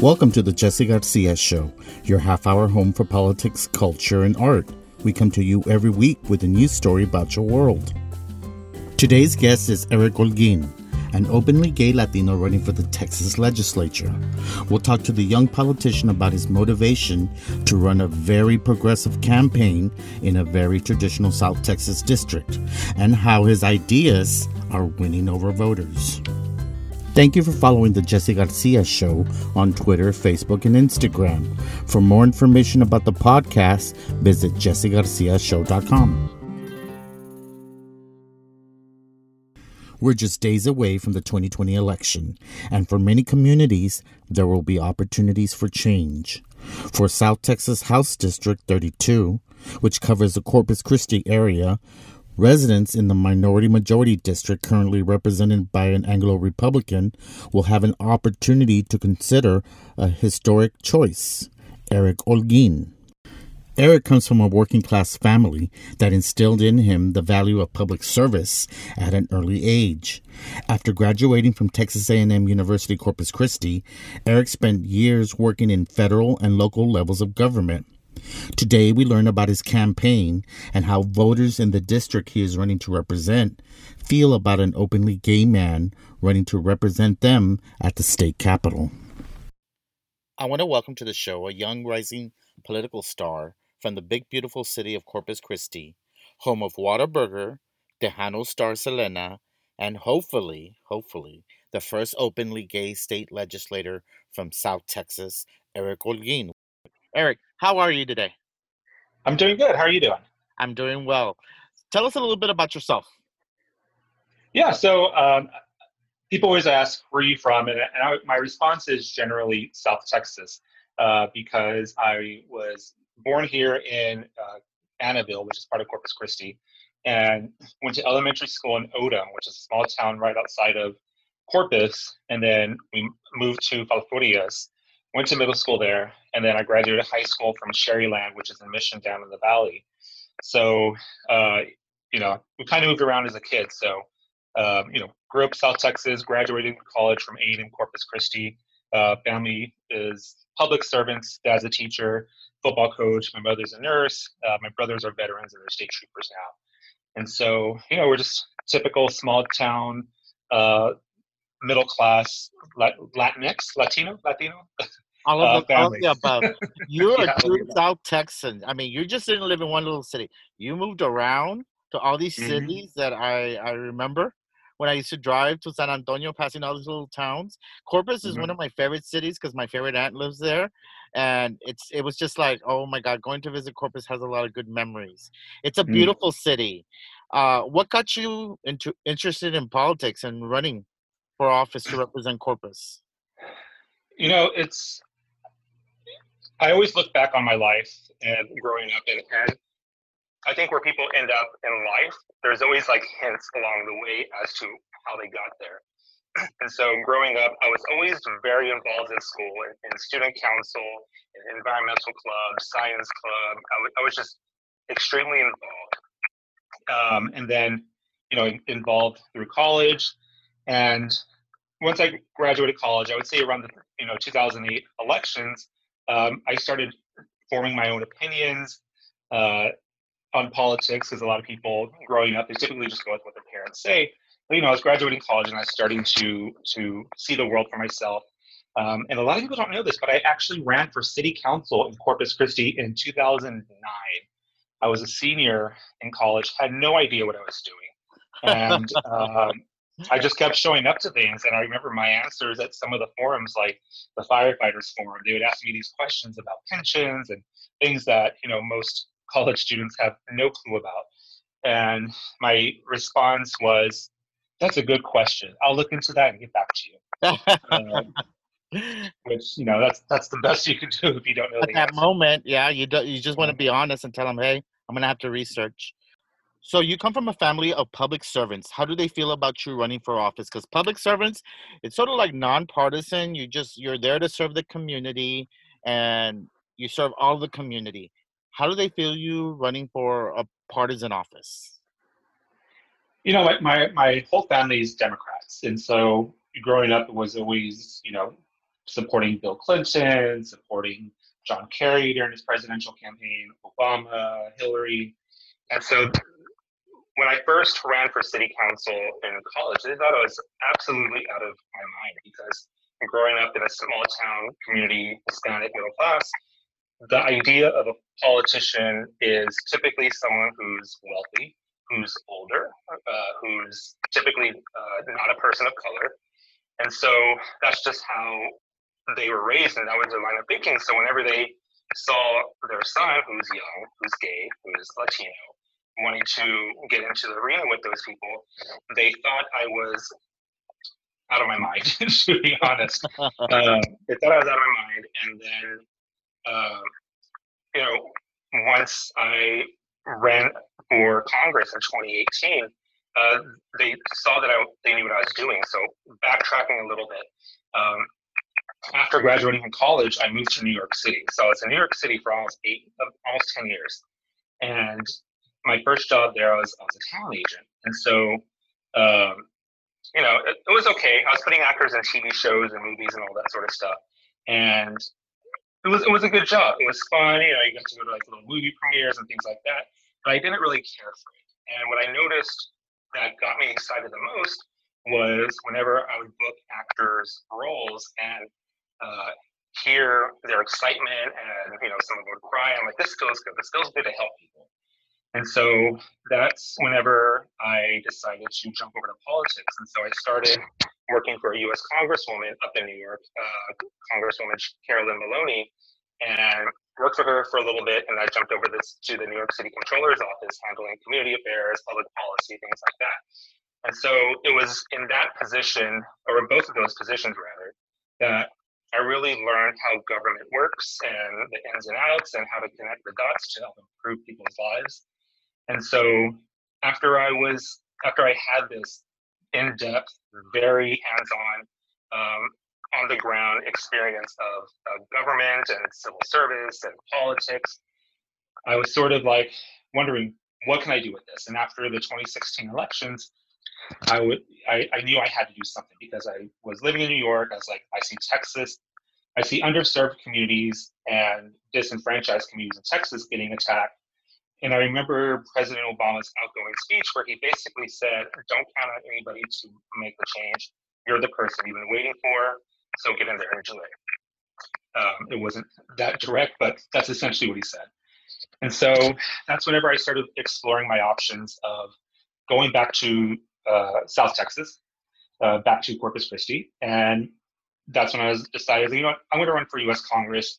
Welcome to the Jesse Garcia Show, your half hour home for politics, culture, and art. We come to you every week with a new story about your world. Today's guest is Eric Holguin, an openly gay Latino running for the Texas legislature. We'll talk to the young politician about his motivation to run a very progressive campaign in a very traditional South Texas district and how his ideas are winning over voters. Thank you for following the Jesse Garcia Show on Twitter, Facebook, and Instagram. For more information about the podcast, visit jessegarciashow.com. We're just days away from the 2020 election, and for many communities, there will be opportunities for change. For South Texas House District 32, which covers the Corpus Christi area, Residents in the minority majority district, currently represented by an Anglo Republican, will have an opportunity to consider a historic choice Eric Holguin. Eric comes from a working class family that instilled in him the value of public service at an early age. After graduating from Texas A&M University Corpus Christi, Eric spent years working in federal and local levels of government. Today, we learn about his campaign and how voters in the district he is running to represent feel about an openly gay man running to represent them at the state capitol. I want to welcome to the show a young rising political star from the big, beautiful city of Corpus Christi, home of Whataburger, Tejano Star Selena, and hopefully, hopefully, the first openly gay state legislator from South Texas, Eric Holguin. Eric, how are you today? I'm doing good. How are you doing? I'm doing well. Tell us a little bit about yourself. Yeah, so um, people always ask, where are you from? And, and I, my response is generally South Texas uh, because I was born here in uh, Annaville, which is part of Corpus Christi, and went to elementary school in Odem, which is a small town right outside of Corpus. And then we moved to Falfurrias went to middle school there, and then I graduated high school from Sharyland, which is a mission down in the valley. So, uh, you know, we kind of moved around as a kid. So, um, you know, grew up South Texas, graduated college from A&M Corpus Christi. Uh, family is public servants. Dad's a teacher, football coach. My mother's a nurse. Uh, my brothers are veterans and they're state troopers now. And so, you know, we're just typical small town, uh, middle class Latinx, Latino, Latino. all of, uh, the, all of the above. You're yeah, a true South Texan. I mean, you just didn't live in one little city. You moved around to all these mm-hmm. cities that I, I remember when I used to drive to San Antonio, passing all these little towns. Corpus is mm-hmm. one of my favorite cities because my favorite aunt lives there, and it's it was just like, oh my god, going to visit Corpus has a lot of good memories. It's a mm. beautiful mm-hmm. city. Uh, what got you into interested in politics and running for office to represent Corpus? You know, it's I always look back on my life and growing up, and, and I think where people end up in life, there's always like hints along the way as to how they got there. And so growing up, I was always very involved in school, in, in student council, in environmental club, science club. I, w- I was just extremely involved. Um, and then, you know, involved through college. And once I graduated college, I would say around the, you know, 2008 elections, um, I started forming my own opinions uh, on politics because a lot of people growing up, they typically just go with what their parents say. But, you know, I was graduating college and I was starting to to see the world for myself. Um, and a lot of people don't know this, but I actually ran for city council in Corpus Christi in 2009. I was a senior in college, had no idea what I was doing. And um, I just kept showing up to things, and I remember my answers at some of the forums, like the firefighters forum. They would ask me these questions about pensions and things that you know most college students have no clue about. And my response was, "That's a good question. I'll look into that and get back to you." um, which you know that's that's the best you can do if you don't know. At that answer. moment, yeah, you don't. you just want to be honest and tell them, "Hey, I'm gonna have to research." So you come from a family of public servants. How do they feel about you running for office? Because public servants, it's sort of like nonpartisan. You just you're there to serve the community, and you serve all the community. How do they feel you running for a partisan office? You know, my my, my whole family is Democrats, and so growing up, it was always you know supporting Bill Clinton, supporting John Kerry during his presidential campaign, Obama, Hillary. And so when I first ran for city council in college, they thought I was absolutely out of my mind because growing up in a small town community, Hispanic middle class, the idea of a politician is typically someone who's wealthy, who's older, uh, who's typically uh, not a person of color. And so that's just how they were raised, and that was their line of thinking. So whenever they saw their son, who's young, who's gay, who's Latino, wanting to get into the arena with those people, they thought I was out of my mind, to be honest. um, they thought I was out of my mind. And then, uh, you know, once I ran for Congress in 2018, uh, they saw that I, they knew what I was doing. So backtracking a little bit, um, after graduating from college, I moved to New York City. So I was in New York City for almost eight, almost 10 years. And my first job there, I was, I was a talent agent. And so, um, you know, it, it, was okay. I was putting actors in TV shows and movies and all that sort of stuff. And it was, it was a good job. It was fun. You know, you got to go to like little movie premieres and things like that. But I didn't really care for it. And what I noticed that got me excited the most was whenever I would book actors' roles and uh, hear their excitement and you know someone would cry. I'm like, this feels good. This feels good to help people. And so that's whenever I decided to jump over to politics. And so I started working for a U.S. Congresswoman up in New York, uh, Congresswoman Carolyn Maloney, and worked for her for a little bit. And I jumped over this to the New York City Comptroller's office, handling community affairs, public policy, things like that. And so it was in that position, or both of those positions rather, that I really learned how government works and the ins and outs and how to connect the dots to help improve people's lives. And so after I was after I had this in-depth, very hands-on, um, on the ground experience of, of government and civil service and politics, I was sort of like wondering what can I do with this? And after the 2016 elections, I would I, I knew I had to do something because I was living in New York. I was like, I see Texas, I see underserved communities and disenfranchised communities in Texas getting attacked. And I remember President Obama's outgoing speech where he basically said, Don't count on anybody to make the change. You're the person you've been waiting for, so get in there and do it. Um, it wasn't that direct, but that's essentially what he said. And so that's whenever I started exploring my options of going back to uh, South Texas, uh, back to Corpus Christi. And that's when I was decided, you know what, I'm going to run for U.S. Congress.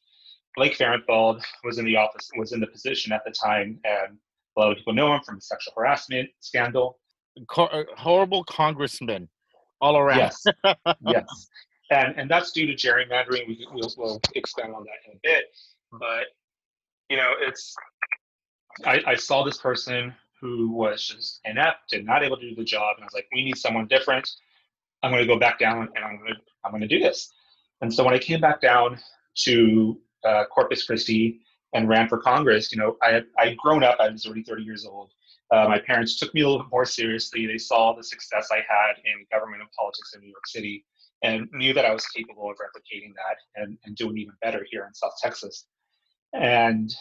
Blake Farenthold was in the office, was in the position at the time, and a lot of people know him from the sexual harassment scandal. Co- uh, horrible congressman, all around. Yes, yes, and and that's due to gerrymandering. We, we'll, we'll expand on that in a bit, but you know, it's I, I saw this person who was just inept and not able to do the job. And I was like, we need someone different. I'm going to go back down and I'm going to I'm going to do this. And so when I came back down to uh, Corpus Christi and ran for Congress, you know, I had I'd grown up. I was already 30 years old. Uh, my parents took me a little bit more seriously. They saw the success I had in government and politics in New York City and knew that I was capable of replicating that and, and doing even better here in South Texas. And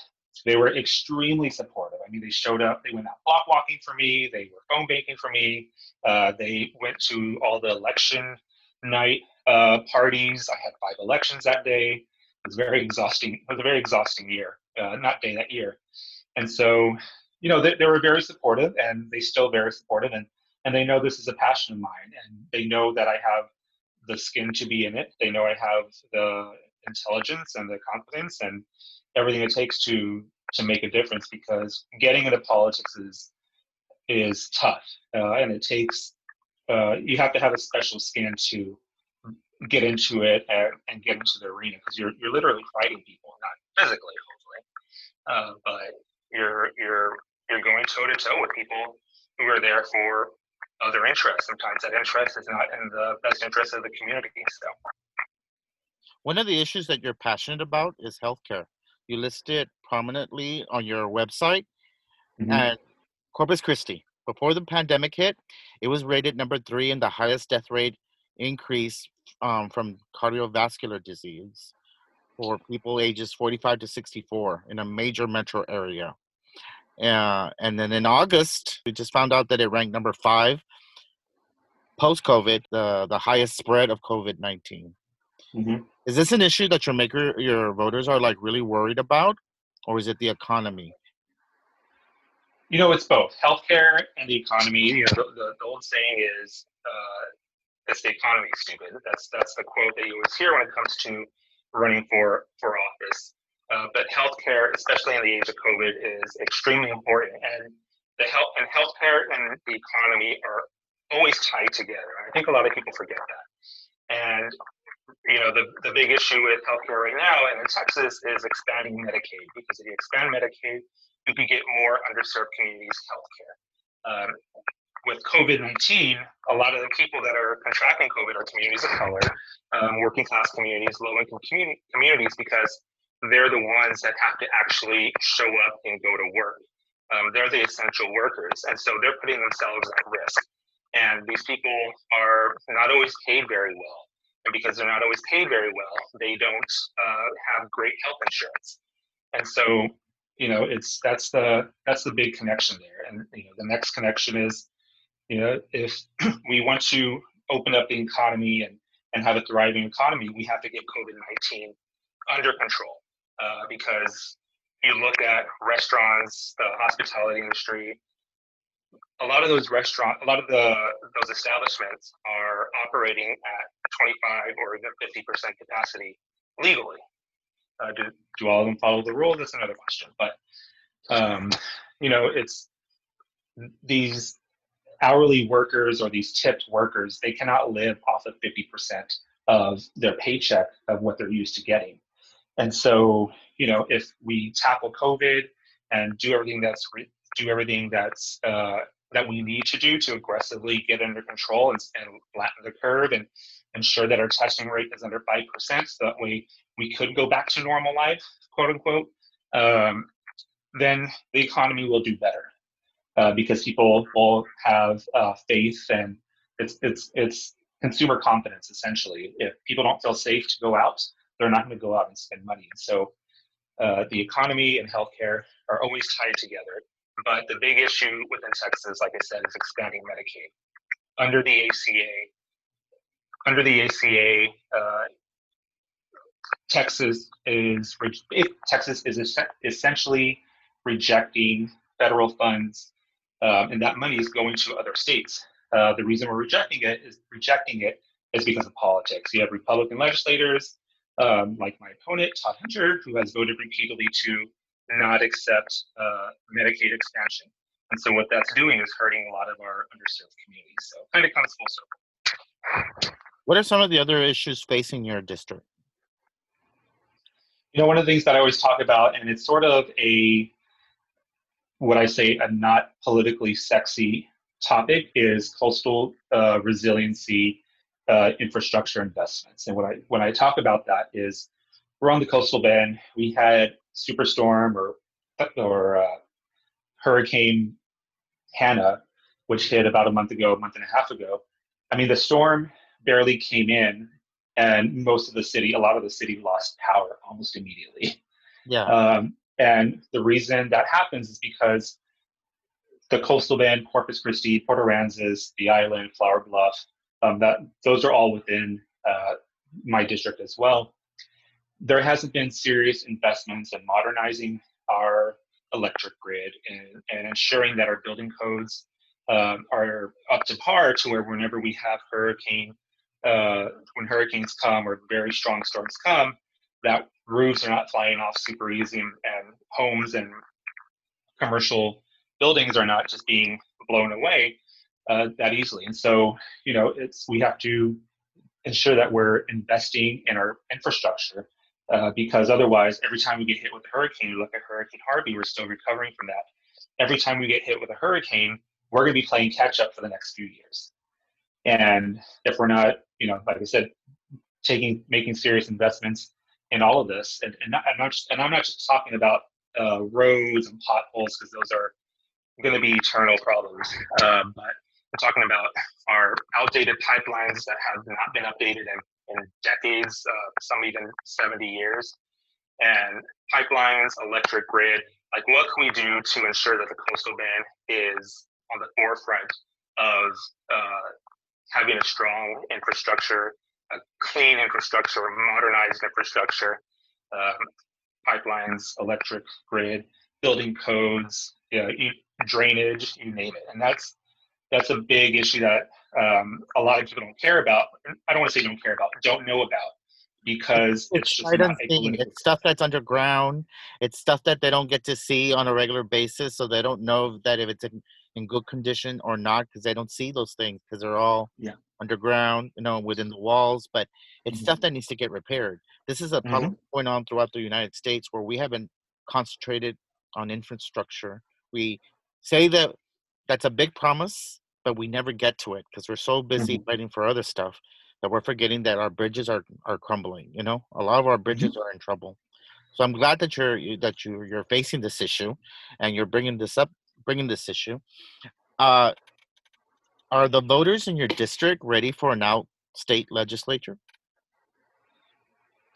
they were extremely supportive. I mean, they showed up, they went out block walking for me, they were phone banking for me, uh, they went to all the election night uh, parties. I had five elections that day. Was very exhausting. It was a very exhausting year, uh, not day, that year. And so, you know, they, they were very supportive and they still very supportive and, and they know this is a passion of mine and they know that I have the skin to be in it. They know I have the intelligence and the confidence and everything it takes to to make a difference because getting into politics is is tough uh, and it takes uh, you have to have a special skin to get into it and, and get into the arena because you're you're literally fighting people not physically hopefully uh, but you're you're you're going toe to toe with people who are there for other interests sometimes that interest is not in the best interest of the community so one of the issues that you're passionate about is healthcare you list it prominently on your website. Mm-hmm. And Corpus Christi, before the pandemic hit, it was rated number three in the highest death rate increase um, from cardiovascular disease for people ages 45 to 64 in a major metro area. Uh, and then in August, we just found out that it ranked number five post COVID, the, the highest spread of COVID 19. Mm-hmm. Is this an issue that your maker, your voters are like really worried about, or is it the economy? You know, it's both healthcare and the economy. You know, the, the, the old saying is, uh, "It's the economy, stupid." That's that's the quote that you always hear when it comes to running for for office. Uh, but healthcare, especially in the age of COVID, is extremely important, and the health and healthcare and the economy are always tied together. I think a lot of people forget that. And you know, the, the big issue with healthcare right now and in Texas is expanding Medicaid because if you expand Medicaid, you can get more underserved communities healthcare. Um, with COVID 19, a lot of the people that are contracting COVID are communities of color, um, working class communities, low income communi- communities, because they're the ones that have to actually show up and go to work. Um, they're the essential workers. And so they're putting themselves at risk. And these people are not always paid very well. And because they're not always paid very well, they don't uh, have great health insurance. And so, you know, it's that's the that's the big connection there. And you know, the next connection is, you know, if we want to open up the economy and and have a thriving economy, we have to get COVID nineteen under control. Uh, because you look at restaurants, the hospitality industry, a lot of those restaurants, a lot of the those establishments are operating at 25 or even 50 percent capacity legally. Uh, do, do all of them follow the rules? That's another question. But um, you know, it's these hourly workers or these tipped workers. They cannot live off of 50 percent of their paycheck of what they're used to getting. And so, you know, if we tackle COVID and do everything that's do everything that's uh, that we need to do to aggressively get under control and, and flatten the curve and ensure that our testing rate is under 5%. So that way we could go back to normal life, quote unquote. Um, then the economy will do better uh, because people will have uh, faith and it's, it's, it's consumer confidence essentially. If people don't feel safe to go out, they're not going to go out and spend money. So uh, the economy and healthcare are always tied together. But the big issue within Texas, like I said, is expanding Medicaid. Under the ACA, under the ACA, uh, Texas is Texas is essentially rejecting federal funds, um, and that money is going to other states. Uh, the reason we're rejecting it is rejecting it is because of politics. You have Republican legislators um, like my opponent Todd Hunter, who has voted repeatedly to not accept uh, Medicaid expansion. And so what that's doing is hurting a lot of our underserved communities. So kind of comes full circle. What are some of the other issues facing your district? You know, one of the things that I always talk about, and it's sort of a what I say a not politically sexy topic, is coastal uh, resiliency uh, infrastructure investments. And what I when I talk about that is we're on the coastal bend. We had superstorm or or uh, Hurricane Hanna, which hit about a month ago, a month and a half ago. I mean, the storm barely came in, and most of the city, a lot of the city, lost power almost immediately. Yeah. Um, and the reason that happens is because the coastal bend, Corpus Christi, Port Aransas, the island, Flower Bluff, um, that those are all within uh, my district as well. There hasn't been serious investments in modernizing our electric grid and, and ensuring that our building codes um, are up to par to where whenever we have hurricane, uh, when hurricanes come or very strong storms come, that roofs are not flying off super easy and, homes and commercial buildings are not just being blown away uh, that easily. And so, you know, it's we have to ensure that we're investing in our infrastructure uh, because otherwise, every time we get hit with a hurricane, look at Hurricane Harvey, we're still recovering from that. Every time we get hit with a hurricane, we're going to be playing catch up for the next few years. And if we're not, you know, like I said, taking making serious investments in all of this, and, and, not, I'm, not just, and I'm not just talking about uh, roads and potholes because those are going to be eternal problems. Um, but we're talking about our outdated pipelines that have not been updated and in decades, uh, some even 70 years. And pipelines, electric grid, like what can we do to ensure that the coastal bend is on the forefront of uh, having a strong infrastructure, a clean infrastructure, modernized infrastructure, um, pipelines, electric grid, building codes, you know, drainage, you name it. And that's that's a big issue that um, a lot of people don't care about. I don't want to say don't care about, don't know about because it's, it's. It's stuff that's underground. It's stuff that they don't get to see on a regular basis, so they don't know that if it's in, in good condition or not because they don't see those things because they're all yeah. underground, you know, within the walls. But it's mm-hmm. stuff that needs to get repaired. This is a problem mm-hmm. going on throughout the United States where we haven't concentrated on infrastructure. We say that that's a big promise, but we never get to it because we're so busy mm-hmm. fighting for other stuff that we're forgetting that our bridges are are crumbling. You know, a lot of our bridges mm-hmm. are in trouble. So I'm glad that you're that you you're facing this issue, and you're bringing this up, bringing this issue. Uh, are the voters in your district ready for an out state legislature?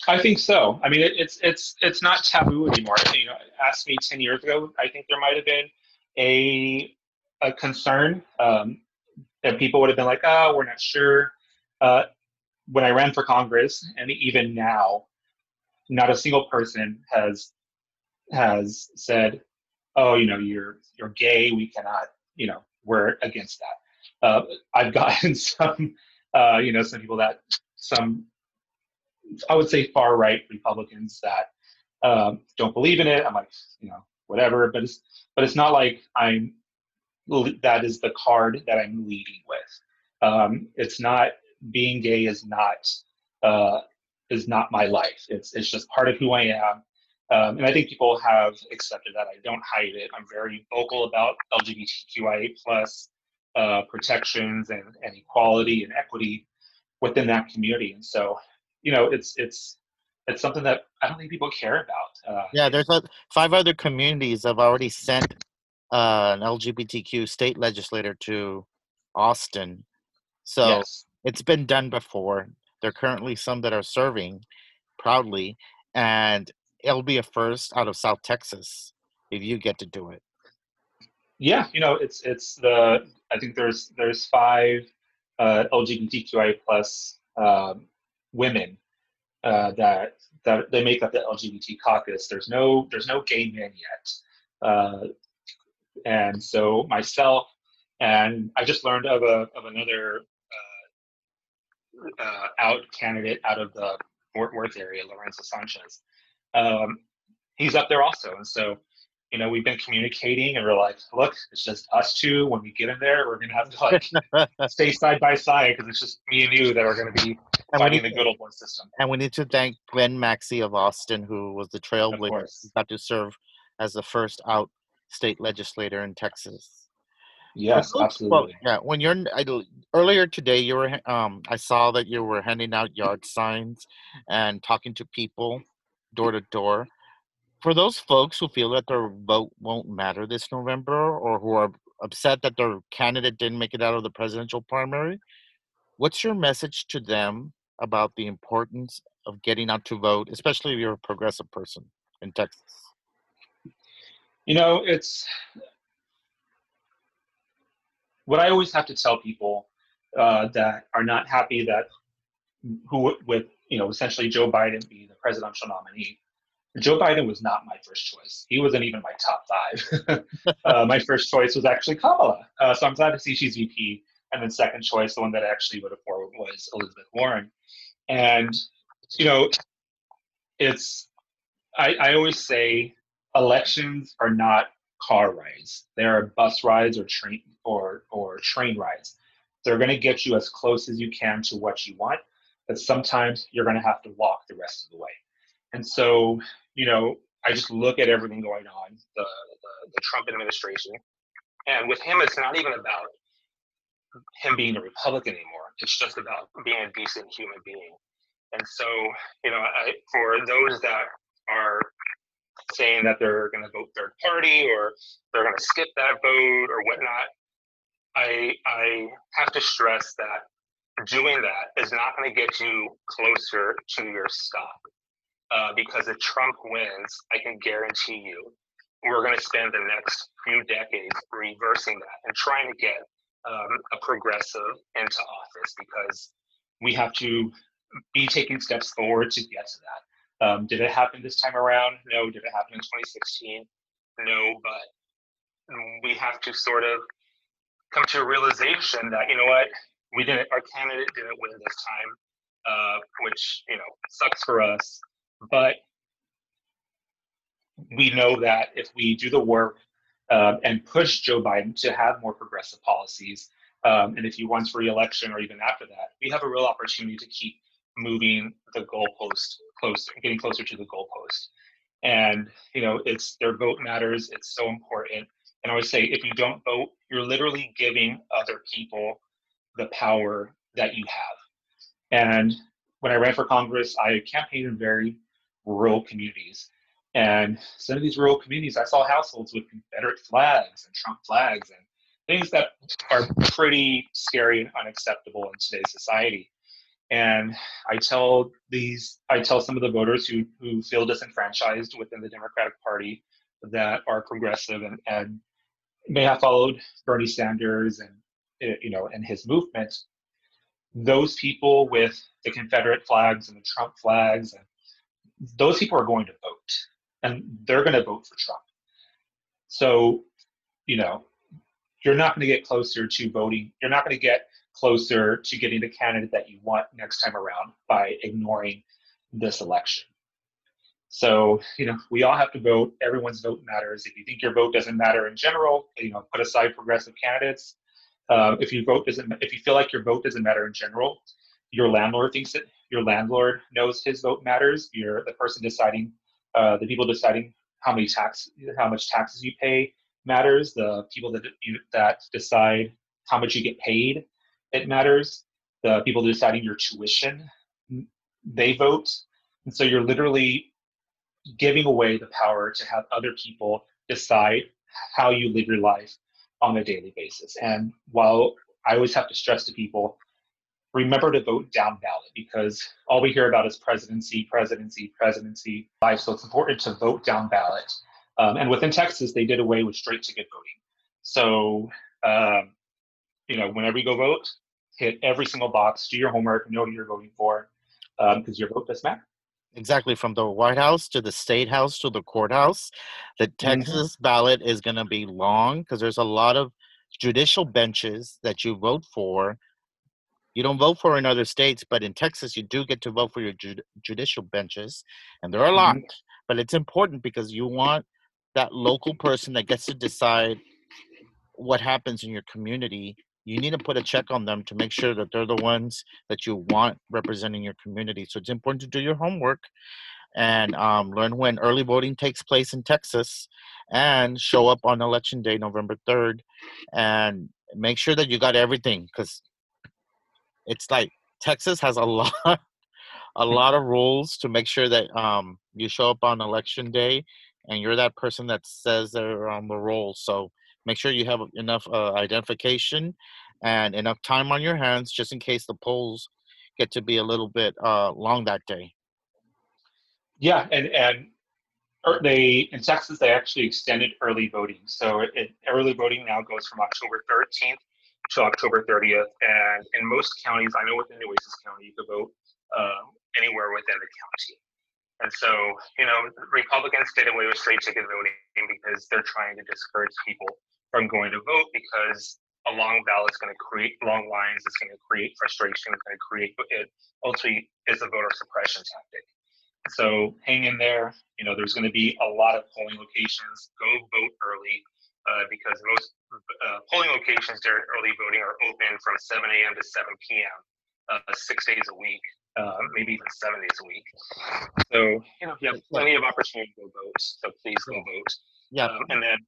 I think so. I mean, it, it's it's it's not taboo anymore. You know, asked me ten years ago, I think there might have been a a concern um, that people would have been like, "Oh, we're not sure." Uh, when I ran for Congress, and even now, not a single person has has said, "Oh, you know, you're you're gay. We cannot, you know, we're against that." Uh, I've gotten some, uh, you know, some people that some, I would say far right Republicans that um, don't believe in it. I'm like, you know, whatever. But it's but it's not like I'm that is the card that I'm leading with. Um, it's not being gay is not uh, is not my life. It's it's just part of who I am. Um, and I think people have accepted that. I don't hide it. I'm very vocal about LGBTQIA plus uh, protections and, and equality and equity within that community. And so, you know, it's it's it's something that I don't think people care about. Uh, yeah, there's a, five other communities have already sent uh, an LGBTQ state legislator to Austin. So yes. it's been done before. There are currently some that are serving proudly, and it'll be a first out of South Texas if you get to do it. Yeah, you know, it's it's the I think there's there's five uh, LGBTQI plus um, women uh, that that they make up the LGBT caucus. There's no there's no gay men yet. Uh, and so myself and I just learned of a of another uh, uh, out candidate out of the Fort Worth area, Lorenzo Sanchez. Um, he's up there also, and so you know we've been communicating, and we're like, look, it's just us two. When we get in there, we're gonna have to like stay side by side because it's just me and you that are gonna be and fighting the good old boy system. And we need to thank Glenn Maxey of Austin, who was the trailblazer, got to serve as the first out state legislator in Texas. Yes, absolutely. Well, yeah, when you're I, earlier today, you were um, I saw that you were handing out yard signs and talking to people door to door. For those folks who feel that their vote won't matter this November, or who are upset that their candidate didn't make it out of the presidential primary, what's your message to them about the importance of getting out to vote, especially if you're a progressive person in Texas? You know, it's what I always have to tell people uh, that are not happy that who with you know essentially Joe Biden be the presidential nominee. Joe Biden was not my first choice. He wasn't even my top five. uh, my first choice was actually Kamala. Uh, so I'm glad to see she's VP. And then second choice, the one that I actually voted for was Elizabeth Warren. And you know, it's I, I always say elections are not car rides. They are bus rides or train or or train rides. They're going to get you as close as you can to what you want, but sometimes you're going to have to walk the rest of the way. And so, you know, I just look at everything going on, the, the, the Trump administration, and with him, it's not even about him being a Republican anymore. It's just about being a decent human being. And so, you know, I, for those that are saying that they're going to vote third party or they're going to skip that vote or whatnot. I I have to stress that doing that is not going to get you closer to your stop. Uh, because if Trump wins, I can guarantee you we're going to spend the next few decades reversing that and trying to get um, a progressive into office because we have to be taking steps forward to get to that. Um, did it happen this time around? No. Did it happen in 2016? No. But we have to sort of come to a realization that you know what we didn't. Our candidate didn't win this time, uh, which you know sucks for us. But we know that if we do the work um, and push Joe Biden to have more progressive policies, um, and if he wants re-election or even after that, we have a real opportunity to keep moving the goalpost close, getting closer to the goalpost. And you know, it's their vote matters. It's so important. And I would say, if you don't vote, you're literally giving other people the power that you have. And when I ran for Congress, I campaigned in very rural communities. And some of these rural communities, I saw households with Confederate flags and Trump flags and things that are pretty scary and unacceptable in today's society. And I tell these, I tell some of the voters who, who feel disenfranchised within the Democratic Party that are progressive and, and may have followed Bernie Sanders and Uh, you know and his movement. Those people with the Confederate flags and the Trump flags and those people are going to vote and they're going to vote for Trump. So, you know, you're not going to get closer to voting. You're not going to get closer to getting the candidate that you want next time around by ignoring this election. So, you know, we all have to vote. Everyone's vote matters. If you think your vote doesn't matter in general, you know, put aside progressive candidates. Uh, if you vote doesn't, if you feel like your vote doesn't matter in general, your landlord thinks it. Your landlord knows his vote matters. You're the person deciding uh, the people deciding how many tax, how much taxes you pay matters. The people that you, that decide how much you get paid, it matters. The people deciding your tuition, they vote. And so you're literally giving away the power to have other people decide how you live your life on a daily basis. And while I always have to stress to people, remember to vote down ballot because all we hear about is presidency, presidency, presidency. So it's important to vote down ballot. Um, and within Texas, they did away with straight ticket voting. So, um, you know, whenever you go vote, hit every single box, do your homework, know who you're voting for, because um, your vote does matter. Exactly, from the White House to the State House to the courthouse. The mm-hmm. Texas mm-hmm. ballot is going to be long because there's a lot of judicial benches that you vote for you don't vote for in other states, but in Texas, you do get to vote for your ju- judicial benches, and there are a lot. Mm-hmm. But it's important because you want that local person that gets to decide what happens in your community. You need to put a check on them to make sure that they're the ones that you want representing your community. So it's important to do your homework and um, learn when early voting takes place in Texas and show up on election day, November 3rd, and make sure that you got everything because it's like Texas has a lot a hmm. lot of rules to make sure that um, you show up on election day and you're that person that says they're on the roll. So make sure you have enough uh, identification and enough time on your hands just in case the polls get to be a little bit uh, long that day. Yeah, and and er, they in Texas they actually extended early voting. So it, early voting now goes from October 13th to October 30th. And in most counties, I know within Nueces County, you could vote uh, anywhere within the county. And so, you know, Republicans did away with straight ticket voting because they're trying to discourage people from going to vote because a long ballot is going to create long lines. It's going to create frustration. It's going to create it ultimately is a voter suppression tactic. So hang in there. You know, there's going to be a lot of polling locations. Go vote early uh, because most uh, polling locations during early voting are open from 7 a.m. to 7 p.m. Uh, six days a week, uh, maybe even seven days a week. So you know you have plenty of opportunity to go vote. So please go vote. Yeah. Um, and then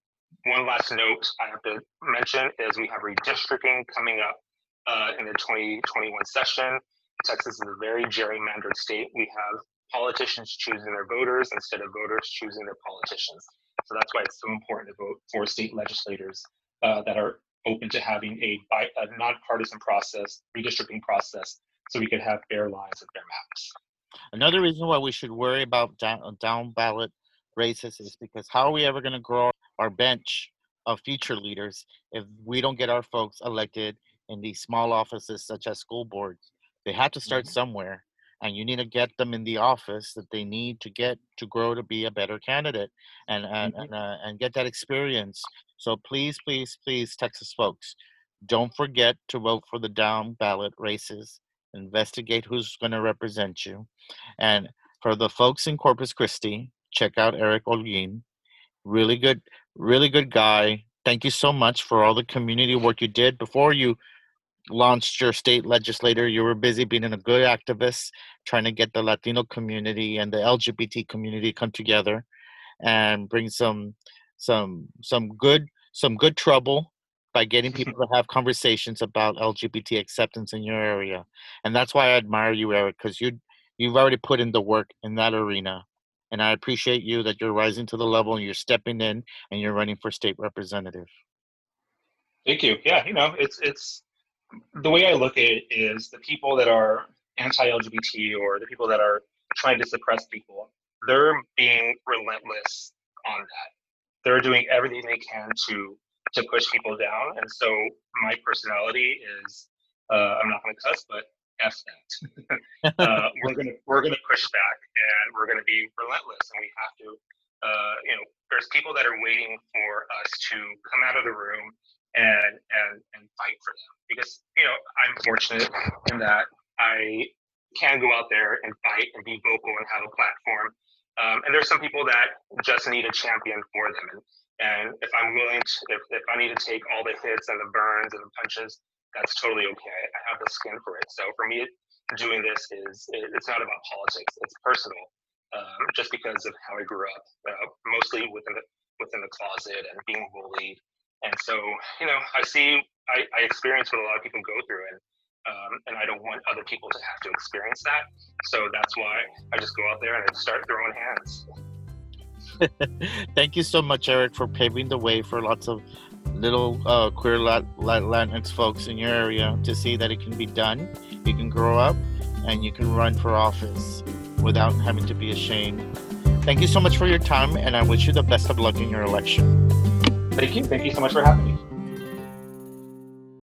one last note I have to mention is we have redistricting coming up uh, in the 2021 session. Texas is a very gerrymandered state. We have politicians choosing their voters instead of voters choosing their politicians. So that's why it's so important to vote for state legislators uh, that are open to having a, a nonpartisan process, redistricting process, so we could have fair lines and fair maps. Another reason why we should worry about down, down ballot races is because how are we ever going to grow our bench of future leaders if we don't get our folks elected in these small offices such as school boards? They have to start mm-hmm. somewhere, and you need to get them in the office that they need to get to grow to be a better candidate and and mm-hmm. and, uh, and get that experience. So please, please, please, Texas folks, don't forget to vote for the down ballot races. Investigate who's going to represent you, and for the folks in Corpus Christi, check out Eric Holguin. Really good, really good guy. Thank you so much for all the community work you did before you launched your state legislator. You were busy being a good activist, trying to get the Latino community and the LGBT community come together and bring some some some good some good trouble by getting mm-hmm. people to have conversations about LGBT acceptance in your area. And that's why I admire you, Eric, because you you've already put in the work in that arena and I appreciate you that you're rising to the level and you're stepping in and you're running for state representative. Thank you. Yeah, you know, it's it's the way I look at it is the people that are anti-LGBT or the people that are trying to suppress people, they're being relentless on that. They're doing everything they can to to push people down, and so my personality is uh, I'm not going to cuss, but F that. uh, we're gonna we're gonna push back and we're gonna be relentless, and we have to. Uh, you know, there's people that are waiting for us to come out of the room and and and fight for them because you know I'm fortunate in that I can go out there and fight and be vocal and have a platform. Um, and there's some people that just need a champion for them. And, and if I'm willing to, if, if I need to take all the hits and the burns and the punches, that's totally okay. I have the skin for it. So for me, doing this is it's not about politics. It's personal, um, just because of how I grew up, uh, mostly within the within the closet and being bullied. And so, you know, I see, I, I experience what a lot of people go through, and um, and I don't want other people to have to experience that. So that's why I just go out there and I start throwing hands. Thank you so much, Eric, for paving the way for lots of little uh, queer Latinx folks in your area to see that it can be done. You can grow up and you can run for office without having to be ashamed. Thank you so much for your time, and I wish you the best of luck in your election. Thank you. Thank you so much for having me.